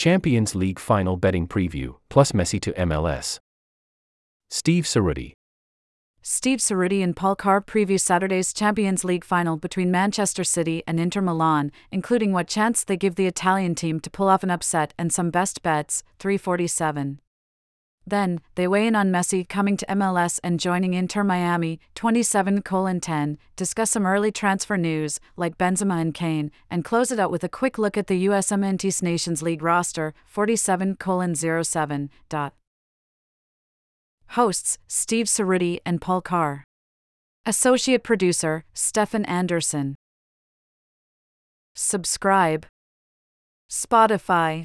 Champions League final betting preview, plus Messi to MLS. Steve Cerruti. Steve Cerruti and Paul Carr preview Saturday's Champions League final between Manchester City and Inter Milan, including what chance they give the Italian team to pull off an upset and some best bets, 347. Then, they weigh in on Messi coming to MLS and joining Inter Miami, 27 10, discuss some early transfer news, like Benzema and Kane, and close it out with a quick look at the USMNT's Nations League roster, 47 07. Hosts Steve Cerruti and Paul Carr. Associate producer Stefan Anderson. Subscribe. Spotify.